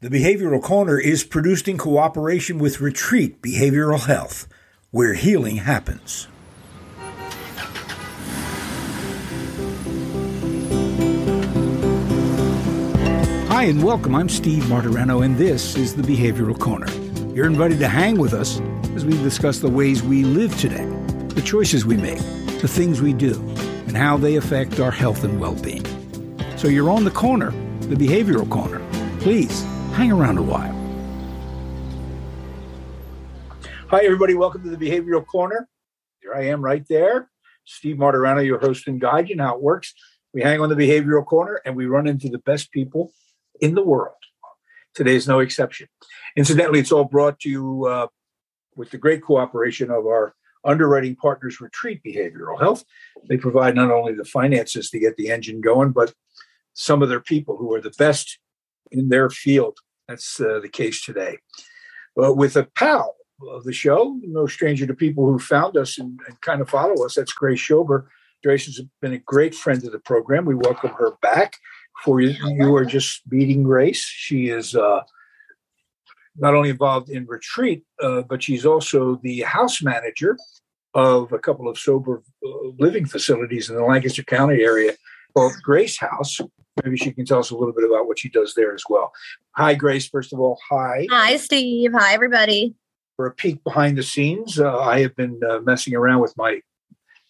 The Behavioral Corner is produced in cooperation with Retreat Behavioral Health, where healing happens. Hi, and welcome. I'm Steve Martorano, and this is the Behavioral Corner. You're invited to hang with us as we discuss the ways we live today, the choices we make, the things we do, and how they affect our health and well being. So you're on the corner, the Behavioral Corner. Please hang around a while. Hi, everybody. Welcome to the Behavioral Corner. Here I am right there. Steve Martorano, your host and guide. You know how it works. We hang on the Behavioral Corner and we run into the best people in the world. Today is no exception. Incidentally, it's all brought to you uh, with the great cooperation of our underwriting partners, Retreat Behavioral Health. They provide not only the finances to get the engine going, but some of their people who are the best in their field that's uh, the case today. With a pal of the show, no stranger to people who found us and, and kind of follow us, that's Grace Shober. Grace has been a great friend of the program. We welcome her back. For you, you are just meeting Grace. She is uh, not only involved in retreat, uh, but she's also the house manager of a couple of sober uh, living facilities in the Lancaster County area called Grace House maybe she can tell us a little bit about what she does there as well. Hi, Grace. First of all, hi. Hi, Steve. Hi, everybody. For a peek behind the scenes, uh, I have been uh, messing around with my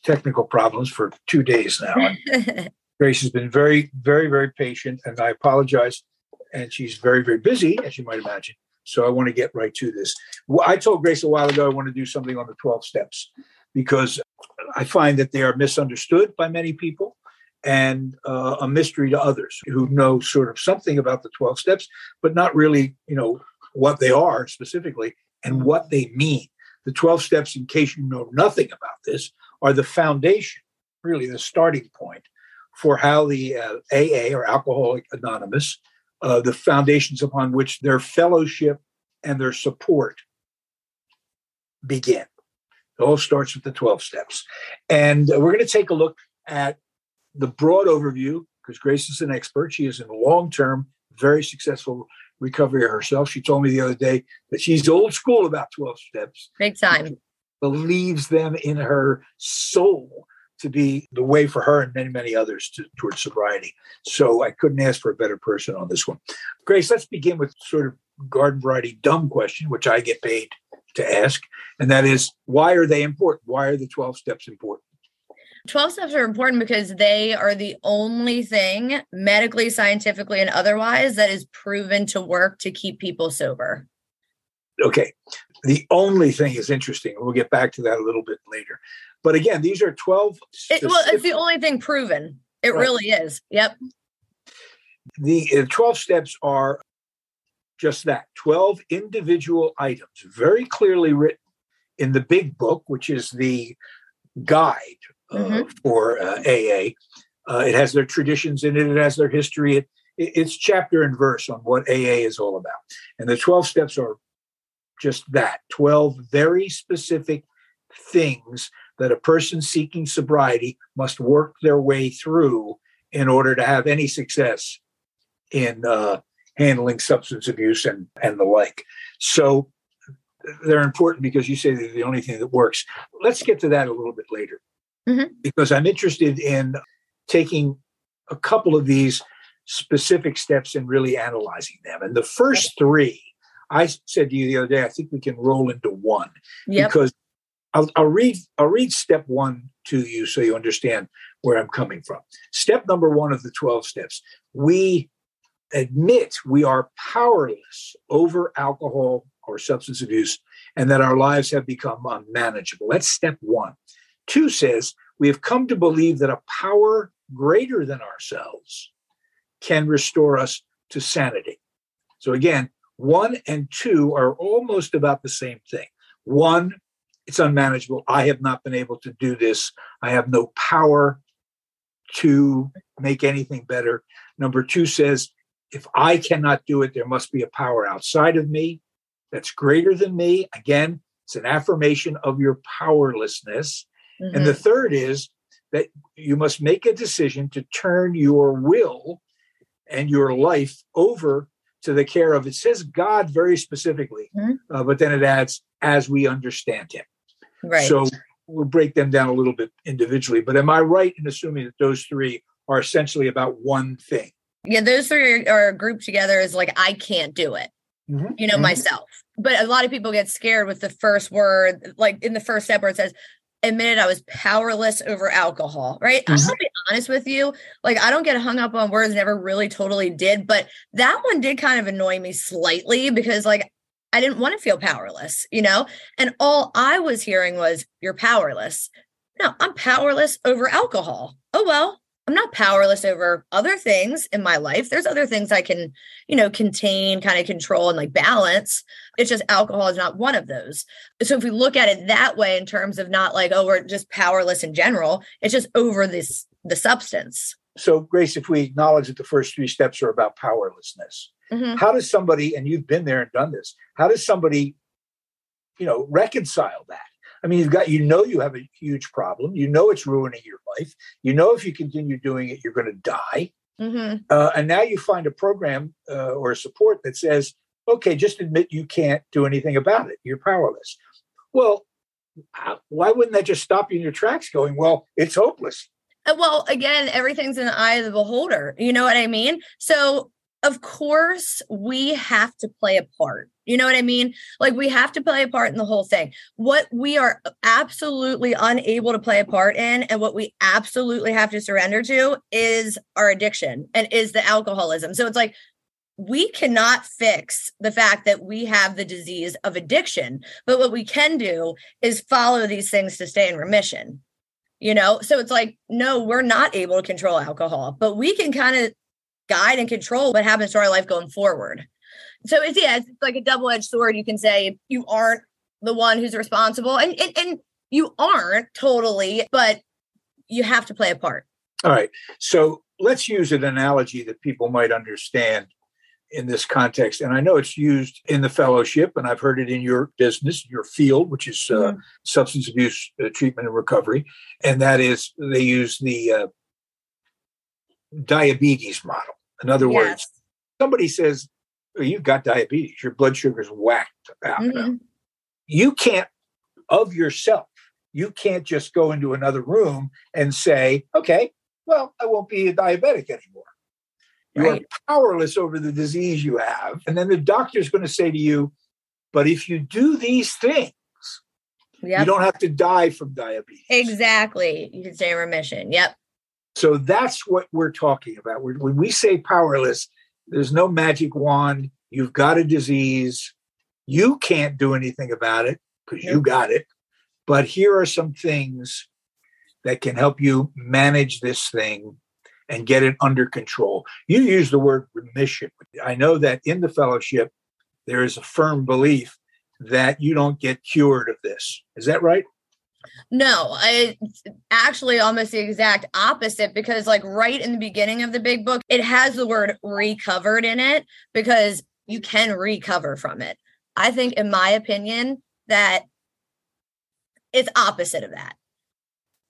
technical problems for two days now. Grace has been very, very, very patient, and I apologize. And she's very, very busy, as you might imagine. So I want to get right to this. I told Grace a while ago I want to do something on the 12 steps because I find that they are misunderstood by many people and uh, a mystery to others who know sort of something about the 12 steps, but not really, you know, what they are specifically and what they mean. The 12 steps, in case you know nothing about this, are the foundation, really the starting point for how the uh, AA or Alcoholic Anonymous, uh, the foundations upon which their fellowship and their support begin. It all starts with the 12 steps. And we're going to take a look at the broad overview, because Grace is an expert, she is in long term, very successful recovery herself. She told me the other day that she's old school about 12 steps. Big time. believes them in her soul to be the way for her and many, many others to, towards sobriety. So I couldn't ask for a better person on this one. Grace, let's begin with sort of garden variety dumb question, which I get paid to ask. And that is, why are they important? Why are the 12 steps important? 12 steps are important because they are the only thing medically, scientifically, and otherwise that is proven to work to keep people sober. Okay. The only thing is interesting. We'll get back to that a little bit later. But again, these are 12. It, well, it's the only thing proven. It right. really is. Yep. The uh, 12 steps are just that 12 individual items, very clearly written in the big book, which is the guide mm-hmm. Uh, for uh, AA. Uh, it has their traditions in it. It has their history. It, it's chapter and verse on what AA is all about. And the 12 steps are just that 12 very specific things that a person seeking sobriety must work their way through in order to have any success in uh, handling substance abuse and, and the like. So they're important because you say they're the only thing that works. Let's get to that a little bit later mm-hmm. because I'm interested in taking a couple of these specific steps and really analyzing them. And the first three, I said to you the other day, I think we can roll into one yep. because I'll, I'll read I'll read step one to you so you understand where I'm coming from. Step number one of the 12 steps. We admit we are powerless over alcohol or substance abuse and that our lives have become unmanageable. That's step one. Two says, we have come to believe that a power greater than ourselves can restore us to sanity. So again, one and two are almost about the same thing. One, it's unmanageable. I have not been able to do this. I have no power to make anything better. Number two says, if I cannot do it, there must be a power outside of me that's greater than me. Again, it's an affirmation of your powerlessness. Mm-hmm. And the mm-hmm. third is that you must make a decision to turn your will and your life over to the care of, it says God very specifically, Mhm. uh, but then it adds, as we understand him. Right. So we'll break them down a little bit individually. But am I right in assuming that those three are essentially about one thing? yeah, those three are grouped together as like I can't do it. Mhm. you know, Mhm. myself. But a lot of people get scared with the first word, like in the first step where it says, admitted I was powerless over alcohol, right? I'm Mhm. gonna be honest with you. Like, I don't get hung up on words, never really totally did, but that one did kind of annoy me slightly because, like, I didn't want to feel powerless, you know? And all I was hearing was, you're powerless. No, I'm powerless over alcohol. Oh, well, I'm not powerless over other things in my life. There's other things I can you know, contain, kind of control and like balance. It's just alcohol is not one of those. So if we look at it that way in terms of not like, oh, we're just powerless in general, it's just over this the substance. So, Grace, if we acknowledge that the first three steps are about powerlessness, Mhm. how does somebody, and you've been there and done this, how does somebody, you know, reconcile that? I mean, you've got, you know, you have a huge problem. You know, it's ruining your life. You know, if you continue doing it, you're going to die. Mhm. Uh, and now you find a program uh, or a support that says, okay, just admit you can't do anything about it. You're powerless. Well, why wouldn't that just stop you in your tracks going, well, it's hopeless? Uh, Well, again, everything's in the eye of the beholder. You know what I mean? So, of course, we have to play a part. You know what I mean? Like, we have to play a part in the whole thing. What we are absolutely unable to play a part in, and what we absolutely have to surrender to, is our addiction and is the alcoholism. So, it's like, we cannot fix the fact that we have the disease of addiction, but what we can do is follow these things to stay in remission you know so it's like no we're not able to control alcohol but we can kind of guide and control what happens to our life going forward so it's yeah it's like a double-edged sword you can say you aren't the one who's responsible and and, and you aren't totally but you have to play a part All right. So let's use an analogy that people might understand in this context. And I know it's used in the fellowship, and I've heard it in your business, your field, which is uh, Mhm. substance abuse uh, treatment and recovery. And that is, they use the uh, diabetes model. In other words, somebody says, oh, You've got diabetes, your blood sugar's whacked out. now." Mhm. you can't of yourself you can't just go into another room and say okay well i won't be a diabetic anymore you Right. are powerless over the disease you have and then the doctor's going to say to you but if you do these things you don't have to die from diabetes exactly you can stay in remission yep so that's what we're talking about. When- we say powerless there's no magic wand. You've got a disease. You can't do anything about it because you got it. But here are some things that can help you manage this thing and get it under control. You use the word remission. I know that in the fellowship there is a firm belief that you don't get cured of this. Is that right No, it's actually almost the exact opposite because, like, right in the beginning of the big book, it has the word recovered in it because you can recover from it. I think, in my opinion, that it's opposite of that.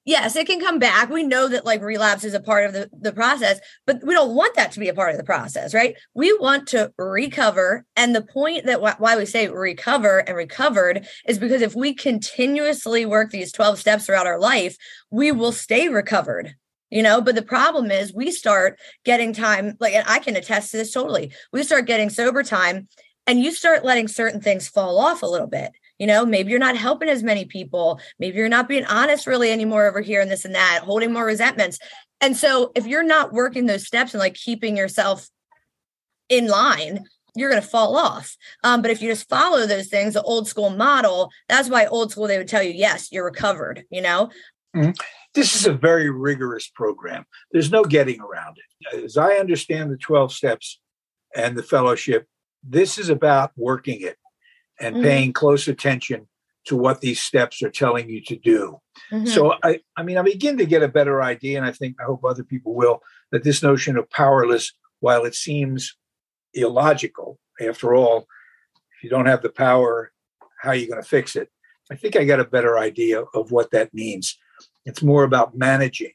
Yes, it can come back. We know that like relapse is a part of the, the process, but we don't want that to be a part of the process, right? We want to recover. And the point that wh- why we say recover and recovered is because if we continuously work these 12 steps throughout our life, we will stay recovered. You know, but the problem is we start getting time, like, and I can attest to this totally. We start getting sober time and you start letting certain things fall off a little bit. You know, maybe you're not helping as many people. Maybe you're not being honest really anymore over here and this and that, holding more resentments. And so if you're not working those steps and like keeping yourself in line, you're going to fall off. Um, but if you just follow those things, the old school model, that's why old school, they would tell you, yes, you're recovered, you know? this is a very rigorous program. There's no getting around it. As I understand the 12 steps and the fellowship, this is about working it and Mhm. paying close attention to what these steps are telling you to do. Mhm. So I, I mean, I begin to get a better idea, and I think I hope other people will, that this notion of powerless, while it seems illogical, after all, if you don't have the power, how are you going to fix it? I think I got a better idea of what that means. It's more about managing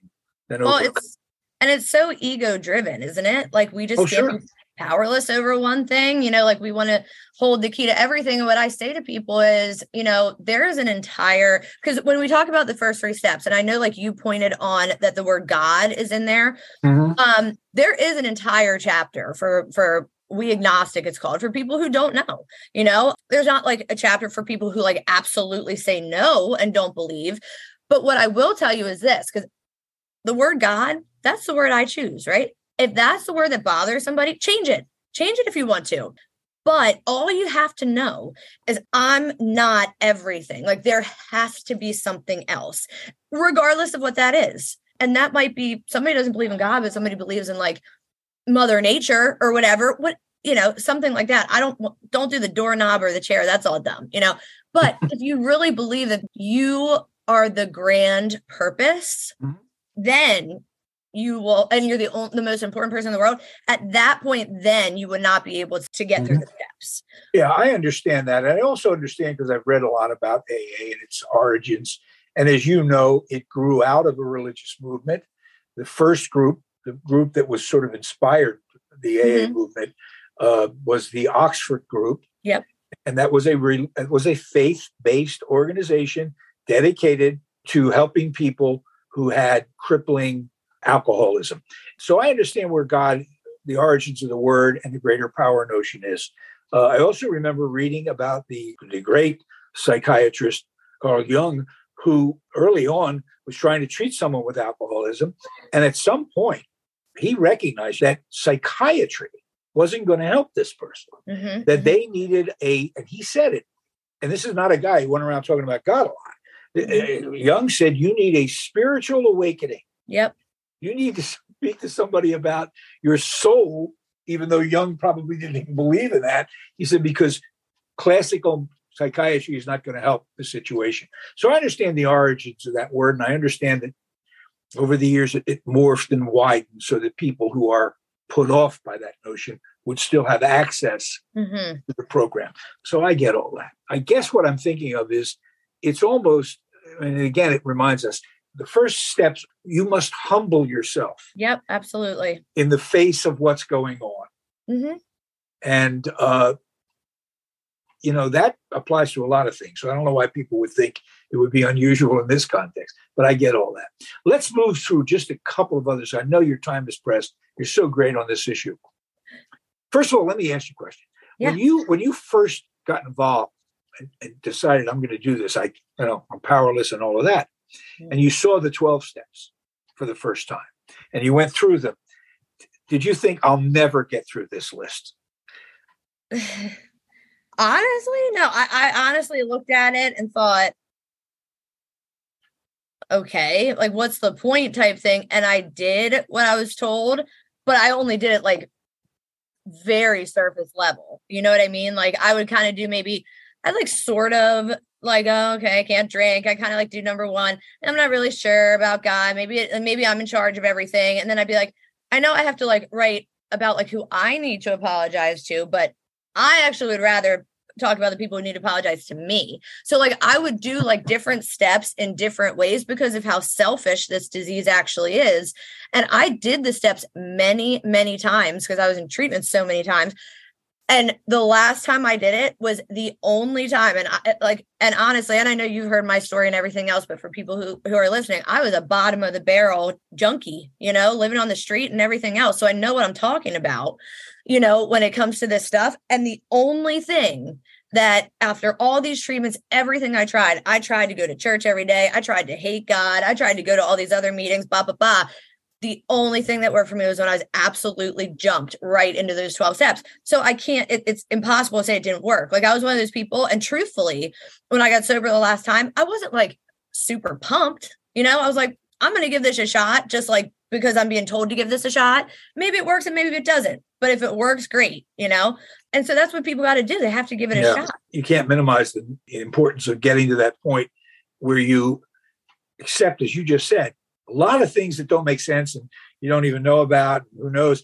than well, over. it's, and it's so ego driven, isn't it? Like we just Oh, give sure. Powerless over one thing. You know, like we want to hold the key to everything. And what I say to people is, you know, there is an entire because when we talk about the first three steps, and I know like you pointed on that the word God is in there. Mm-hmm. Um, there is an entire chapter for for we agnostic it's called for people who don't know you know there's not like a chapter for people who like absolutely say no and don't believe but what i will tell you is this because the word god that's the word i choose right if that's the word that bothers somebody change it. Change it if you want to. But all you have to know is i'm not everything. Like there has to be something else regardless of what that is. And that might be somebody doesn't believe in god but somebody believes in like mother nature or whatever what you know something like that. I don't don't do the doorknob or the chair. That's all dumb you know? But if you really believe that you are the grand purpose mm-hmm. then you will and you're the only, the most important person in the world at that point then you would not be able to get mm-hmm. through the steps yeah i understand that and i also understand because i've read a lot about aa and its origins and as you know it grew out of a religious movement the first group the group that was sort of inspired the AA mm-hmm. movement uh, was the Oxford Group. Yep. And that was a re- it was a faith based organization dedicated to helping people who had crippling alcoholism. So I understand where God, the origins of the word, and the greater power notion is. Uh, I also remember reading about the the great psychiatrist Carl Jung, who early on was trying to treat someone with alcoholism, and at some point he recognized that psychiatry wasn't going to help this person, mm-hmm. that mm-hmm. they needed a, and he said it, and this is not a guy who went around talking about God a lot. Mm-hmm. Jung said, You need a spiritual awakening. Yep. You need to speak to somebody about your soul, even though Jung probably didn't even believe in that. He said, Because classical psychiatry is not going to help the situation. So I understand the origins of that word, and I understand that over the years it, it morphed and widened so that people who are put off by that notion would still have access mm-hmm. to the program. So I get all that. I guess what I'm thinking of is it's almost, and again, it reminds us the first steps, you must humble yourself. Yep, absolutely. In the face of what's going on. Mm-hmm. And uh, you know, that applies to a lot of things. So I don't know why people would think it would be unusual in this context, but I get all that. Let's move through just a couple of others. I know your time is pressed. You're so great on this issue. First of all, let me ask you a question. Yeah. When you when you first got involved and, and decided I'm going to do this, I you know I'm powerless and all of that. And you saw the 12 steps for the first time, and you went through them. Did you think I'll never get through this list? Honestly, no. I, I honestly looked at it and thought, okay, like what's the point type thing. And I did what I was told, but I only did it like very surface level. You know what I mean? Like I would kind of do maybe I like sort of like, oh, okay, I can't drink. I kind of like do number one. And I'm not really sure about God. Maybe uh, maybe I'm in charge of everything. And then I'd be like, I know I have to like write about like who I need to apologize to, but I actually would rather talk about the people who need to apologize to me. So like I would do like different steps in different ways because of how selfish this disease actually is. And I did the steps many, many times because I was in treatment so many times. And the last time I did it was the only time. And I like, and honestly, and I know you've heard my story and everything else, but for people who, who are listening, I was a bottom of the barrel junkie, you know, living on the street and everything else. So I know what I'm talking about you know, when it comes to this stuff. And the only thing that after all these treatments, everything I tried, I tried to go to church every day. I tried to hate God. I tried to go to all these other meetings, blah, blah, blah. The only thing that worked for me was when I was absolutely jumped right into those 12 steps. So I can't, it, it's impossible to say it didn't work. Like I was one of those people. And truthfully, when I got sober the last time, I wasn't like super pumped. You know, I was like, I'm going to give this a shot, just like because I'm being told to give this a shot. Maybe it works and maybe it doesn't. But if it works, great, you know? And so that's what people got to do. They have to give it yeah. a shot. You can't minimize the importance of getting to that point where you accept, as you just said, a lot of things that don't make sense and you don't even know about, who knows.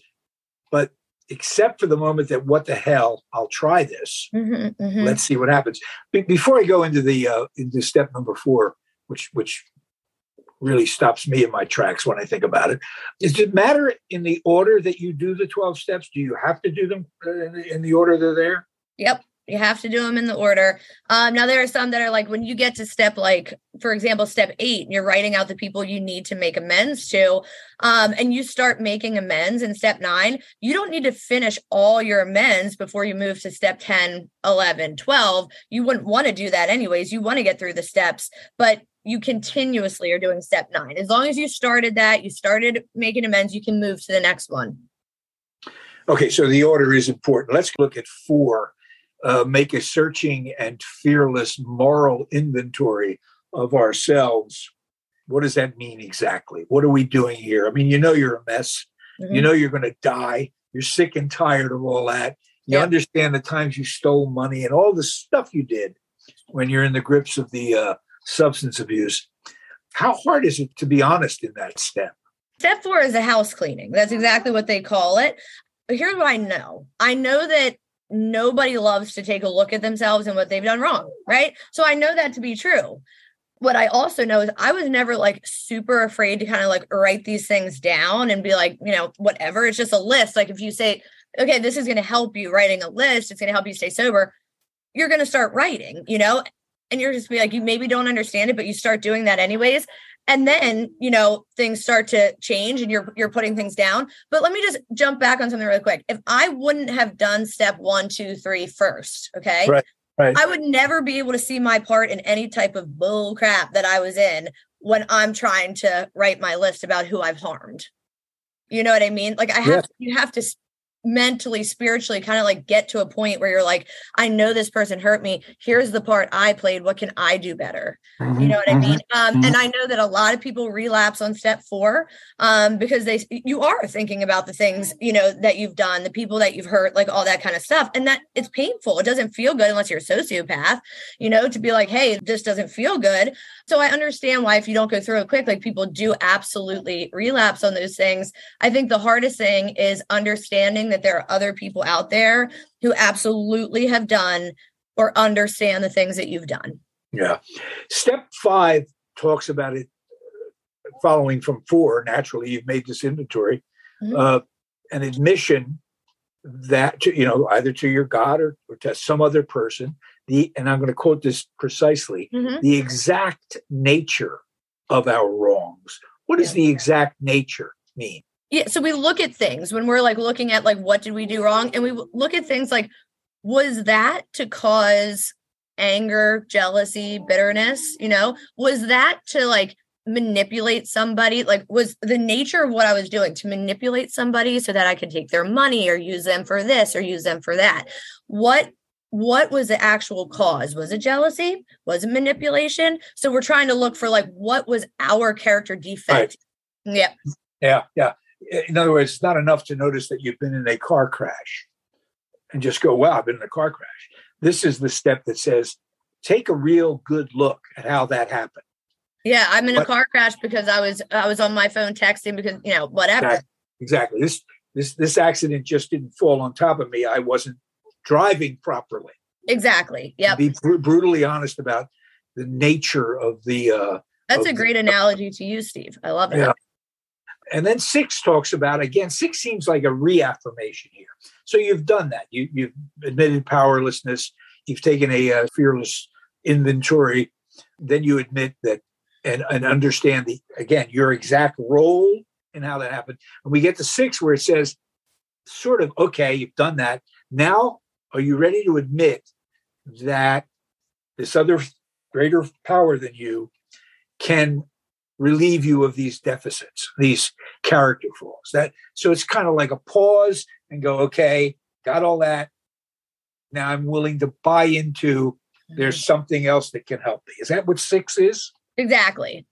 But except for the moment that what the hell, I'll try this. Mm-hmm, mm-hmm. Let's see what happens. Be- before I go into the uh, into step number four, which which really stops me in my tracks when I think about it. Does it matter in the order that you do the 12 steps? Do you have to do them uh, in the, in the order they're there? Yep. You have to do them in the order. Um, now there are some that are like when you get to step like, for example, step eight, you're writing out the people you need to make amends to, um, and you start making amends in step nine. You don't need to finish all your amends before you move to step 10, 11, 12. You wouldn't want to do that anyways. You want to get through the steps, but you continuously are doing step nine. As long as you started that, you started making amends, you can move to the next one. Okay, so the order is important. Let's look at four uh, make a searching and fearless moral inventory of ourselves. What does that mean exactly? What are we doing here? I mean, you know you're a mess. Mm-hmm. You know you're going to die. You're sick and tired of all that. You yep. understand the times you stole money and all the stuff you did when you're in the grips of the uh, substance abuse. How hard is it to be honest in that step? Step four is a house cleaning. That's exactly what they call it. But here's what I know I know that nobody loves to take a look at themselves and what they've done wrong, right? So I know that to be true. What I also know is I was never like super afraid to kind of like write these things down and be like, you know, whatever. It's just a list. Like if you say, okay, this is going to help you writing a list, it's going to help you stay sober, you're going to start writing, you know? And you're just be like, you maybe don't understand it, but you start doing that anyways and then you know things start to change and you're you're putting things down. But let me just jump back on something really quick. If i wouldn't have done step one two three first okay? Right right. I would never be able to see my part in any type of bull crap that i was in when i'm trying to write my list about who i've harmed. You know what i mean? Like i have to, you have to mentally spiritually kind of like get to a point where you're like i know this person hurt me. Here's the part i played. What can i do better? Mm-hmm, you know what mm-hmm, i mean? um, mm-hmm. and i know that a lot of people relapse on step four um, because they you are thinking about the things you know that you've done the people that you've hurt like all that kind of stuff and that it's painful. It doesn't feel good unless you're a sociopath you know to be like hey this doesn't feel good. So i understand why if you don't go through it quick like people do absolutely relapse on those things. I think the hardest thing is understanding that there are other people out there who absolutely have done or understand the things that you've done. Yeah. Step five talks about it following from four. Naturally, you've made this inventory, mm-hmm. uh, an admission that to, you know either to your god or, or to some other person the and i'm going to quote this precisely mm-hmm. the exact nature of our wrongs what does yeah. the exact nature mean yeah so we look at things when we're like looking at like what did we do wrong and we look at things like was that to cause anger jealousy bitterness you know? Was that to like manipulate somebody? Like was the nature of what i was doing to manipulate somebody so that i could take their money or use them for this or use them for that? What what was the actual cause? Was it jealousy? Was it manipulation? So we're trying to look for like what was our character defect? Right. yeah. Yeah yeah in other words, it's not enough to notice that you've been in a car crash and just go, wow, I've been in a car crash. This is the step that says, take a real good look at how that happened. Yeah, I'm in but, a car crash because I was I was on my phone texting because you know whatever. Exactly. exactly. This this this accident just didn't fall on top of me. I wasn't driving properly. Exactly. Yeah. Be br- brutally honest about the nature of the. uh That's a great the, analogy to use, Steve. I love it. Yeah. And then six talks about again, six seems like a reaffirmation here. So you've done that. You, you've admitted powerlessness. You've taken a uh, fearless inventory. Then you admit that and, and understand the again your exact role in how that happened. And we get to six where it says, sort of, okay, you've done that. Now, are you ready to admit that this other greater power than you can relieve you of these deficits, these character flaws. That so it's kind of like a pause and go, okay, got all that. Now I'm willing to buy into there's mm-hmm. something else that can help me. Is that what six is? Exactly.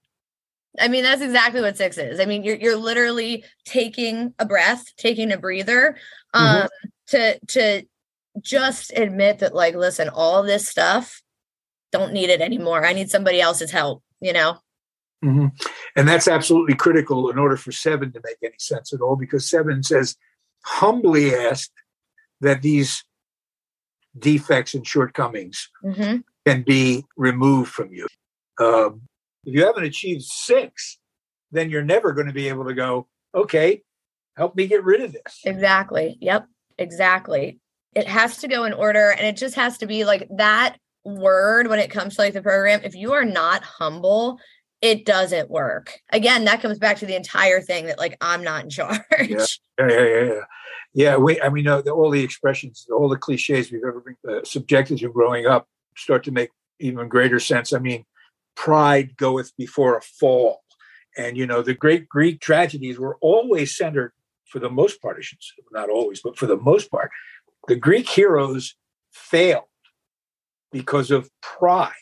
I mean, that's exactly what six is. I mean, you're you're literally taking a breath, taking a breather, um, mm-hmm. to to just admit that, like, listen, all this stuff, don't need it anymore. I need somebody else's help, you know? Mm-hmm. And that's absolutely critical in order for seven to make any sense at all, because seven says, humbly asked that these defects and shortcomings mm-hmm. can be removed from you. Um, if you haven't achieved six, then you're never going to be able to go, okay, help me get rid of this. Exactly. Yep. Exactly. It has to go in order and it just has to be like that word when it comes to like the program. If you are not humble, it doesn't work. Again, that comes back to the entire thing that like I'm not in charge. Yeah, yeah, yeah. yeah. yeah we, I mean, uh, all the expressions, all the cliches we've ever been uh, subjected to growing up start to make even greater sense. I mean, pride goeth before a fall. And, you know, the great Greek tragedies were always centered, for the most part, not always, but for the most part, the Greek heroes failed because of pride.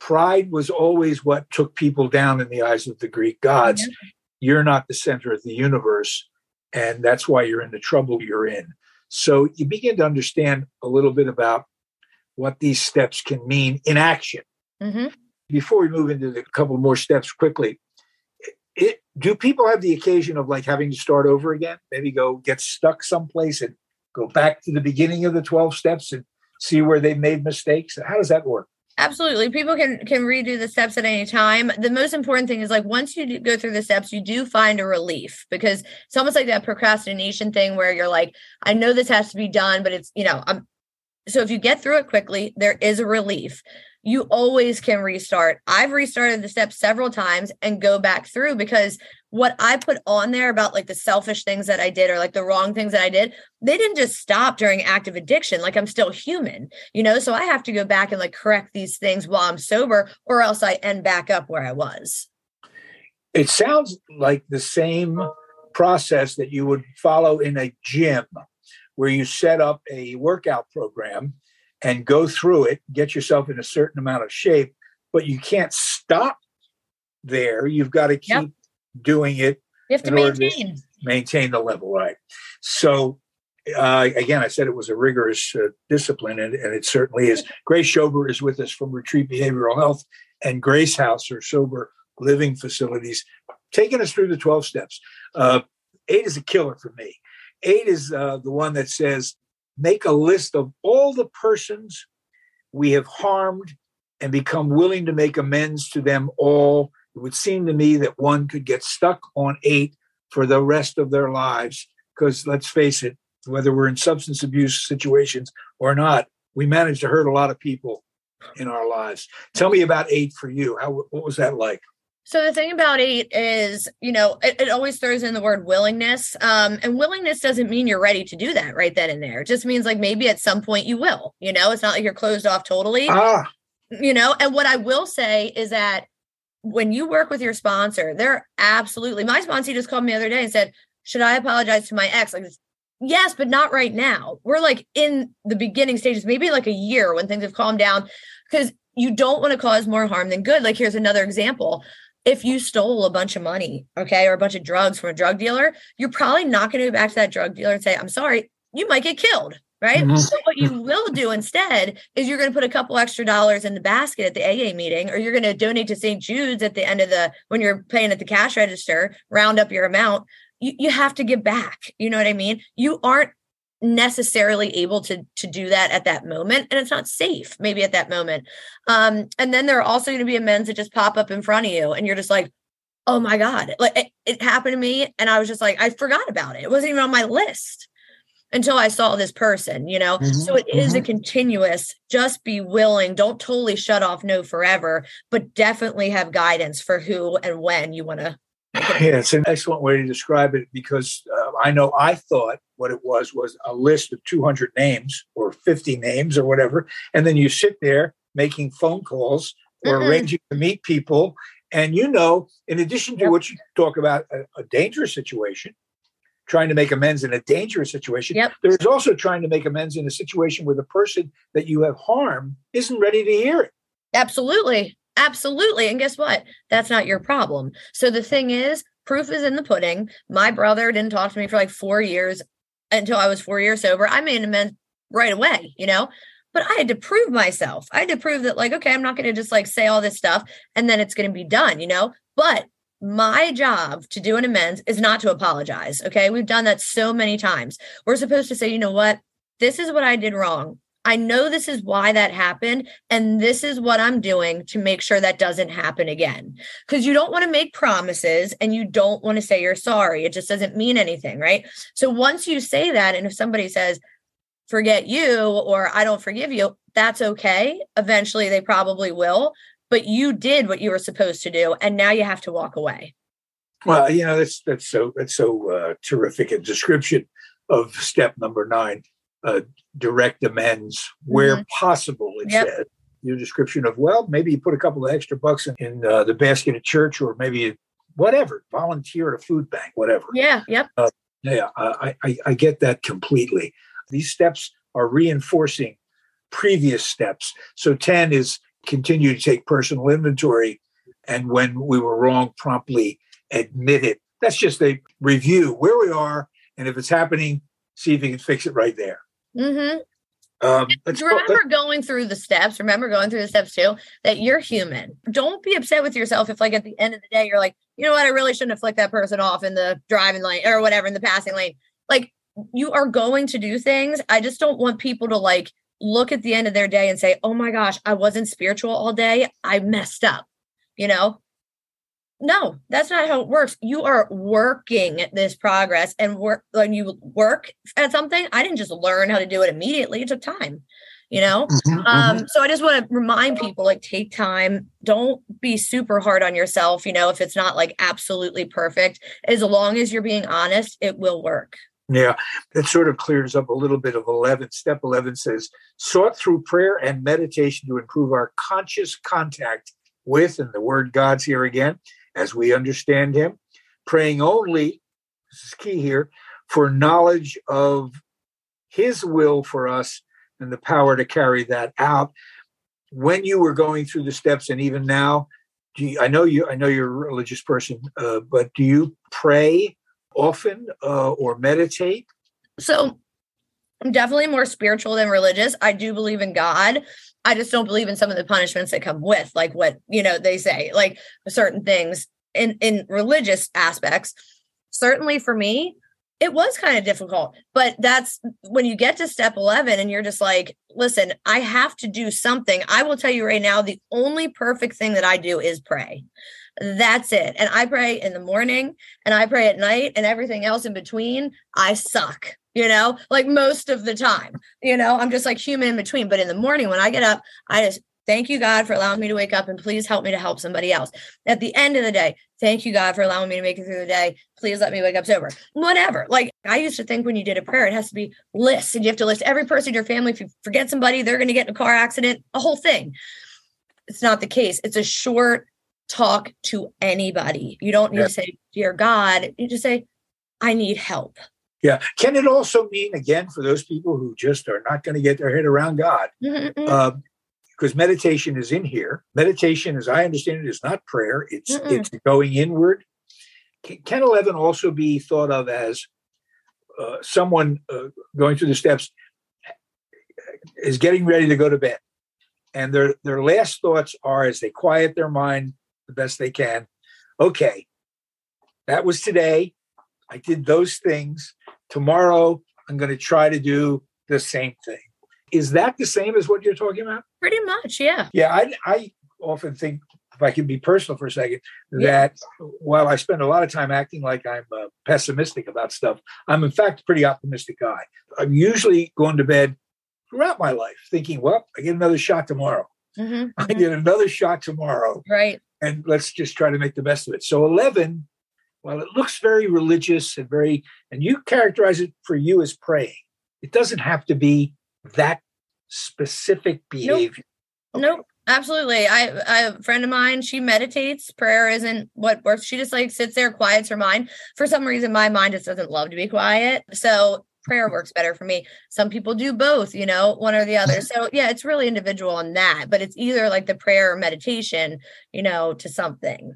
Pride was always what took people down in the eyes of the Greek gods. Yeah. You're not the center of the universe, and that's why you're in the trouble you're in. So you begin to understand a little bit about what these steps can mean in action. Mm-hmm. Before we move into a couple more steps quickly, it, do people have the occasion of like having to start over again? Maybe go get stuck someplace and go back to the beginning of the 12 steps and see where they made mistakes? How does that work? Absolutely. People can can redo the steps at any time. The most important thing is like once you go through the steps, you do find a relief because it's almost like that procrastination thing where you're like, I know this has to be done, but it's, you know, I'm so if you get through it quickly, there is a relief. You always can restart. I've restarted the steps several times and go back through because what I put on there about like the selfish things that I did or like the wrong things that I did, they didn't just stop during active addiction. Like I'm still human, you know? So I have to go back and like correct these things while I'm sober or else I end back up where I was. It sounds like the same process that you would follow in a gym where you set up a workout program and go through it, get yourself in a certain amount of shape, but you can't stop there. You've got to keep yep. doing it. You have to maintain. To maintain the level, right? So, uh, again, I said it was a rigorous uh, discipline, and, and, it certainly is. Grace Shober is with us from Retreat Behavioral Health and Grace House, or sober living facilities, taking us through the 12 steps. Uh, eight is a killer for me. Eight is uh, the one that says, make a list of all the persons we have harmed and become willing to make amends to them all. It would seem to me that one could get stuck on eight for the rest of their lives. Because let's face it, whether we're in substance abuse situations or not, we manage to hurt a lot of people in our lives. Tell me about eight for you. How what was that like? So the thing about eight is, you know, it, it, always throws in the word willingness. Um, and willingness doesn't mean you're ready to do that right then and there. It just means like maybe at some point you will, you know, it's not like you're closed off totally. Ah. You know, and what I will say is that when you work with your sponsor, they're absolutely my sponsor just called me the other day and said, Should I apologize to my ex? Like yes, but not right now. We're like in the beginning stages, maybe like a year when things have calmed down. Because you don't want to cause more harm than good. Like here's another example if you stole a bunch of money, okay, or a bunch of drugs from a drug dealer, you're probably not going to go back to that drug dealer and say, I'm sorry, you might get killed. Right. Mm-hmm. So what you will do instead is you're going to put a couple extra dollars in the basket at the AA meeting, or you're going to donate to St. Jude's at the end of the when you're paying at the cash register, round up your amount. You, you have to give back. You know what I mean? You aren't necessarily able to to do that at that moment and it's not safe maybe at that moment. Um and then there are also going to be amends that just pop up in front of you and you're just like oh my god like it, it happened to me and i was just like i forgot about it. It wasn't even on my list until i saw this person you know? Mm-hmm, so it is mm-hmm. a continuous just be willing don't totally shut off no forever but definitely have guidance for who and when you want to yeah, it's an excellent way to describe it because uh, I know I thought what it was was a list of 200 names or 50 names or whatever. And then you sit there making phone calls or mm arranging to meet people. And you know, in addition to yep. what you talk about, a, a, dangerous situation, trying to make amends in a dangerous situation, yep. there's also trying to make amends in a situation where the person that you have harmed isn't ready to hear it. Absolutely. Absolutely. And guess what? That's not your problem. So the thing is, proof is in the pudding. My brother didn't talk to me for like four years until I was four years sober. I made amends right away, you know? But I had to prove myself. I had to prove that, like, okay, I'm not going to just like say all this stuff and then it's going to be done, you know? But my job to do an amends is not to apologize. Okay. We've done that so many times. We're supposed to say, you know what? This is what I did wrong. I know this is why that happened. And this is what I'm doing to make sure that doesn't happen again. Because you don't want to make promises and you don't want to say you're sorry. It just doesn't mean anything. Right. So once you say that, and if somebody says, forget you or I don't forgive you, that's okay. Eventually they probably will. But you did what you were supposed to do. And now you have to walk away. Well, you know, that's that's so that's so uh, terrific a description of step number nine uh, direct amends where mm-hmm. possible, it yep. said. Your description of, well, maybe you put a couple of extra bucks in, in uh, the basket at church or maybe whatever, volunteer at a food bank, whatever. Yeah, yep. Uh, yeah, I, I, I get that completely. These steps are reinforcing previous steps. So 10 is continue to take personal inventory. And when we were wrong, promptly admit it. That's just a review where we are. And if it's happening, see if you can fix it right there. Mm-hmm. Um, remember go, going through the steps. Remember going through the steps too. That you're human. Don't be upset with yourself if, like, at the end of the day, you're like, you know what, I really shouldn't have flicked that person off in the driving lane or whatever in the passing lane. Like, you are going to do things. I just don't want people to like look at the end of their day and say, "Oh my gosh, I wasn't spiritual all day. I messed up." You know, no that's not how it works. You are working this progress and work when you work at something i didn't just learn how to do it immediately. It took time you know? Mm-hmm, mm-hmm. um so i just want to remind people like take time. Don't be super hard on yourself you know if it's not like absolutely perfect. As long as you're being honest it will work. Yeah, that sort of clears up a little bit of 11. Step 11 says, sought through prayer and meditation to improve our conscious contact with, and the word God's here again, as we understand him, praying only, this is key here, for knowledge of his will for us and the power to carry that out. When you were going through the steps, and even now, you, I know you. I know you're a religious person, uh, but do you pray often uh, or meditate? So, I'm definitely more spiritual than religious. I do believe in God. I just don't believe in some of the punishments that come with, like what you know they say, like certain things in in religious aspects. Certainly for me, it was kind of difficult, but that's when you get to step 11 and you're just like, listen, I have to do something. I will tell you right now, the only perfect thing that I do is pray. That's it. And I pray in the morning and I pray at night and everything else in between, I suck you know, like most of the time. You know, I'm just like human in between. But in the morning when I get up, I just thank you, God, for allowing me to wake up and please help me to help somebody else. At the end of the day, thank you, God, for allowing me to make it through the day. Please let me wake up sober. Whatever. Like I used to think when you did a prayer, it has to be lists and you have to list every person in your family. If you forget somebody, they're going to get in a car accident, a whole thing. It's not the case. It's a short talk to anybody. You don't need yeah. to say, Dear God, you just say, I need help. Yeah. Can it also mean, again, for those people who just are not going to get their head around God? Uh, because meditation is in here. Meditation, as I understand it, is not prayer. It's Mm-mm. it's going inward. Can 11 also be thought of as uh, someone uh, going through the steps is getting ready to go to bed, and their their last thoughts are as they quiet their mind the best they can. Okay, that was today. I did those things. Tomorrow, I'm going to try to do the same thing. Is that the same as what you're talking about? Pretty much, yeah. Yeah, I, I often think, if I can be personal for a second, that yeah. while I spend a lot of time acting like I'm uh, pessimistic about stuff, I'm in fact a pretty optimistic guy. I'm usually going to bed throughout my life thinking, well, I get another shot tomorrow. Mm-hmm, I mm-hmm. get another shot tomorrow. Right. And let's just try to make the best of it. So 11 while it looks very religious and very, and you characterize it for you as praying, it doesn't have to be that specific behavior. Nope. Okay. nope. Absolutely. I, I a friend of mine, she meditates. Prayer isn't what works. She just like sits there, quiets her mind. For some reason, my mind just doesn't love to be quiet. So prayer works better for me. Some people do both, you know, one or the other. So yeah, it's really individual on that, but it's either like the prayer or meditation, you know, to something.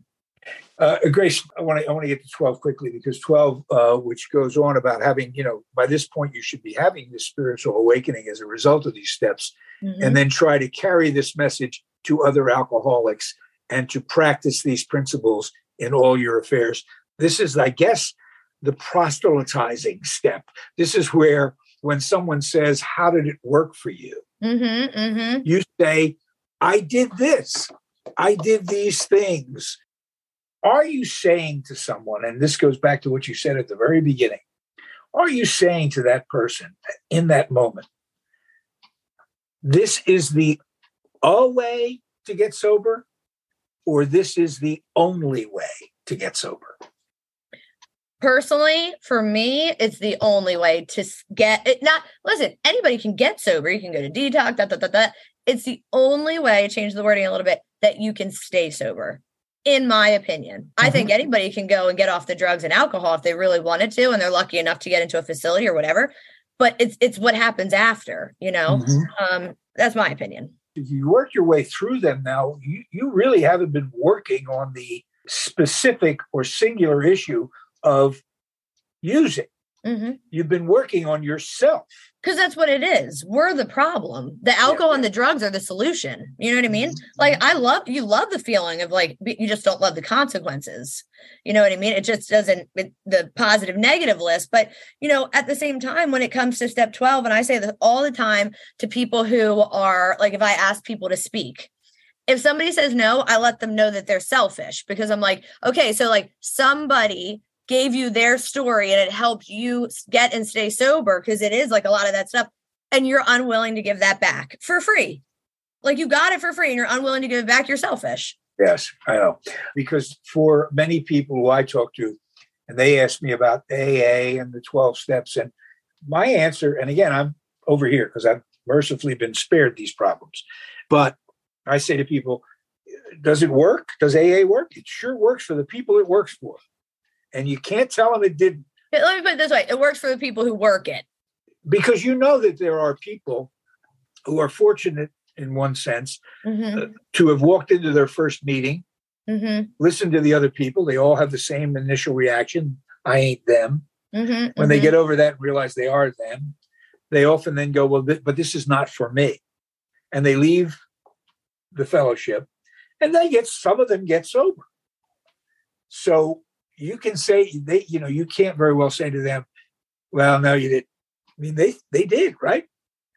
Uh, Grace, I want to I want to get to twelve quickly because twelve, uh, which goes on about having you know by this point you should be having this spiritual awakening as a result of these steps, mm-hmm. and then try to carry this message to other alcoholics and to practice these principles in all your affairs. This is, I guess, the proselytizing step. This is where when someone says, "How did it work for you?" Mm-hmm, mm-hmm. You say, I did this, I did these things. Are you saying to someone, and this goes back to what you said at the very beginning, are you saying to that person in that moment, this is the a way to get sober, or this is the only way to get sober? Personally, for me, it's the only way to get it. Not listen, anybody can get sober. You can go to detox, da, da, da, da. It's the only way, change the wording a little bit, that you can stay sober in my opinion. Mm-hmm. I think anybody can go and get off the drugs and alcohol if they really wanted to and they're lucky enough to get into a facility or whatever. But it's it's what happens after, you know. Mm-hmm. Um, that's my opinion. If you work your way through them now, you, you really haven't been working on the specific or singular issue of using. Mm-hmm. You've been working on yourself. Because that's what it is. We're the problem. The alcohol yeah. and the drugs are the solution. You know what I mean? Mm-hmm. Like, I love, you love the feeling of like, you just don't love the consequences. You know what I mean? It just doesn't, it, the positive negative list. But, you know, at the same time, when it comes to step 12, and I say this all the time to people who are like, if I ask people to speak, if somebody says no, I let them know that they're selfish because I'm like, okay, so like somebody gave you their story and it helped you get and stay sober because it is like a lot of that stuff and you're unwilling to give that back for free. Like you got it for free and you're unwilling to give it back you're selfish yes i know. Because for many people who i talk to and they ask me about aa and the 12 steps and my answer and again i'm over here because i've mercifully been spared these problems but i say to people does it work? Does aa work? It sure works for the people it works for and you can't tell them it didn't. Let me put it this way: it works for the people who work it. Because you know that there are people who are fortunate, in one sense, mm-hmm. uh, to have walked into their first meeting, mm-hmm. listened to the other people. They all have the same initial reaction: "I ain't them." Mm-hmm. When they mm-hmm. get over that and realize they are them, they often then go, "Well, th- but this is not for me," and they leave the fellowship, and they get some of them get sober. So you can say they, you know, you can't very well say to them, "Well, no, you didn't. I mean, they they did, right?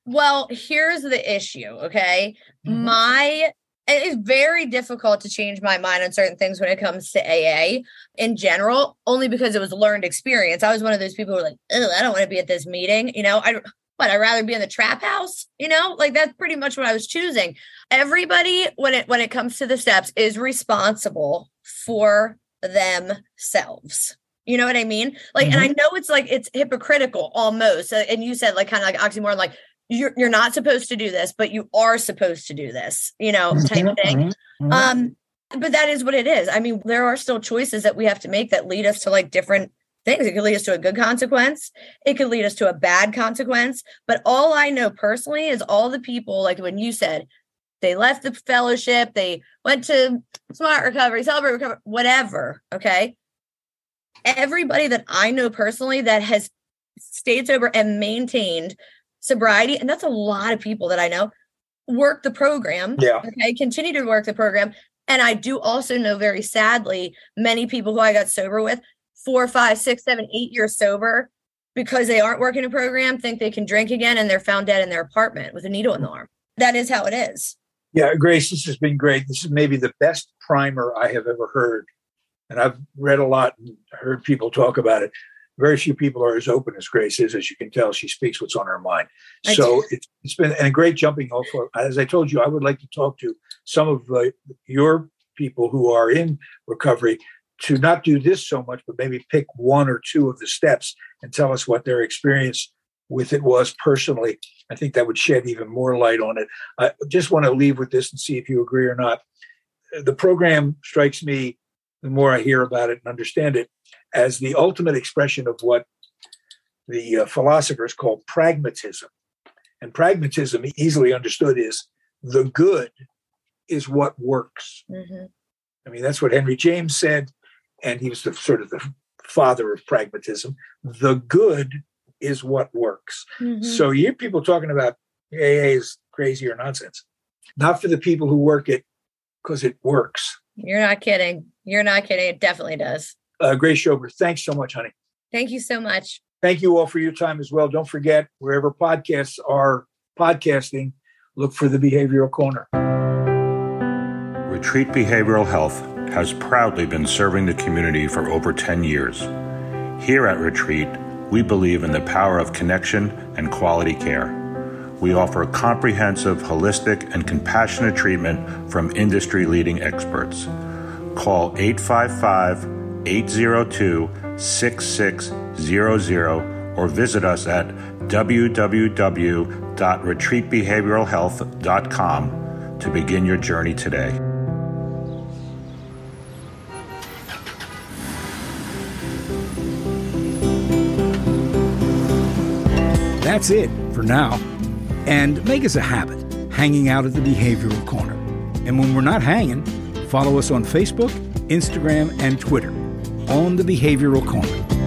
Well, here's the issue. Okay, mm-hmm. my it is very difficult to change my mind on certain things when it comes to AA in general, only because it was a learned experience. I was one of those people who were like, "Oh, I don't want to be at this meeting." You know, I but I'd rather be in the trap house. You know, like that's pretty much what I was choosing. Everybody, when it when it comes to the steps, is responsible for themselves. You know what I mean? Like, mm-hmm. and I mm-hmm. know it's like it's hypocritical almost. And you said like kind of like oxymoron, like you're you're not supposed to do this, but you are supposed to do this, you know, type of thing. Mm-hmm. mm-hmm. Um, but that is what it is. I mean, there are still choices that we have to make that lead us to like different things. It could lead us to a good consequence. It could lead us to a bad consequence. But all I know personally is all the people, like when you said, they left the fellowship, they went to smart recovery, celebrate recovery, whatever. Okay. Everybody that I know personally that has stayed sober and maintained sobriety, and that's a lot of people that I know, work the program. Yeah. Okay. Continue to work the program. And I do also know very sadly many people who I got sober with, four, five, six, seven, eight years sober, because they aren't working a program, think they can drink again and they're found dead in their apartment with a needle in the arm. That is how it is. Yeah, Grace, this has been great. This is maybe the best primer I have ever heard. And I've read a lot and heard people talk about it. Very few people are as open as Grace is. As you can tell, she speaks what's on her mind. I so it's, it's been a great jumping off. As I told you, I would like to talk to some of uh, your people who are in recovery to not do this so much, but maybe pick one or two of the steps and tell us what their experience with it was personally. I think that would shed even more light on it. I just want to leave with this and see if you agree or not. The program strikes me, the more I hear about it and understand it, as the ultimate expression of what the uh, philosophers call pragmatism. And pragmatism, easily understood, is the good is what works. Mm-hmm. I mean, that's what Henry James said, and he was the sort of the father of pragmatism. The good is what works. Mm-hmm. So you hear people talking about AA is crazy or nonsense. Not for the people who work it because it works. You're not kidding. You're not kidding. It definitely does. Uh, Grace Shober, thanks so much, honey. Thank you so much. Thank you all for your time as well. Don't forget, wherever podcasts are podcasting, look for the Behavioral Corner. Retreat Behavioral Health has proudly been serving the community for over 10 years. Here at Retreat, we believe in the power of connection and quality care. We offer comprehensive, holistic, and compassionate treatment from industry leading experts. Call 855 802 6600 or visit us at www.retreatbehavioralhealth.com to begin your journey today. That's it for now. And make us a habit hanging out at the Behavioral Corner. And when we're not hanging, follow us on Facebook, Instagram, and Twitter on the Behavioral Corner.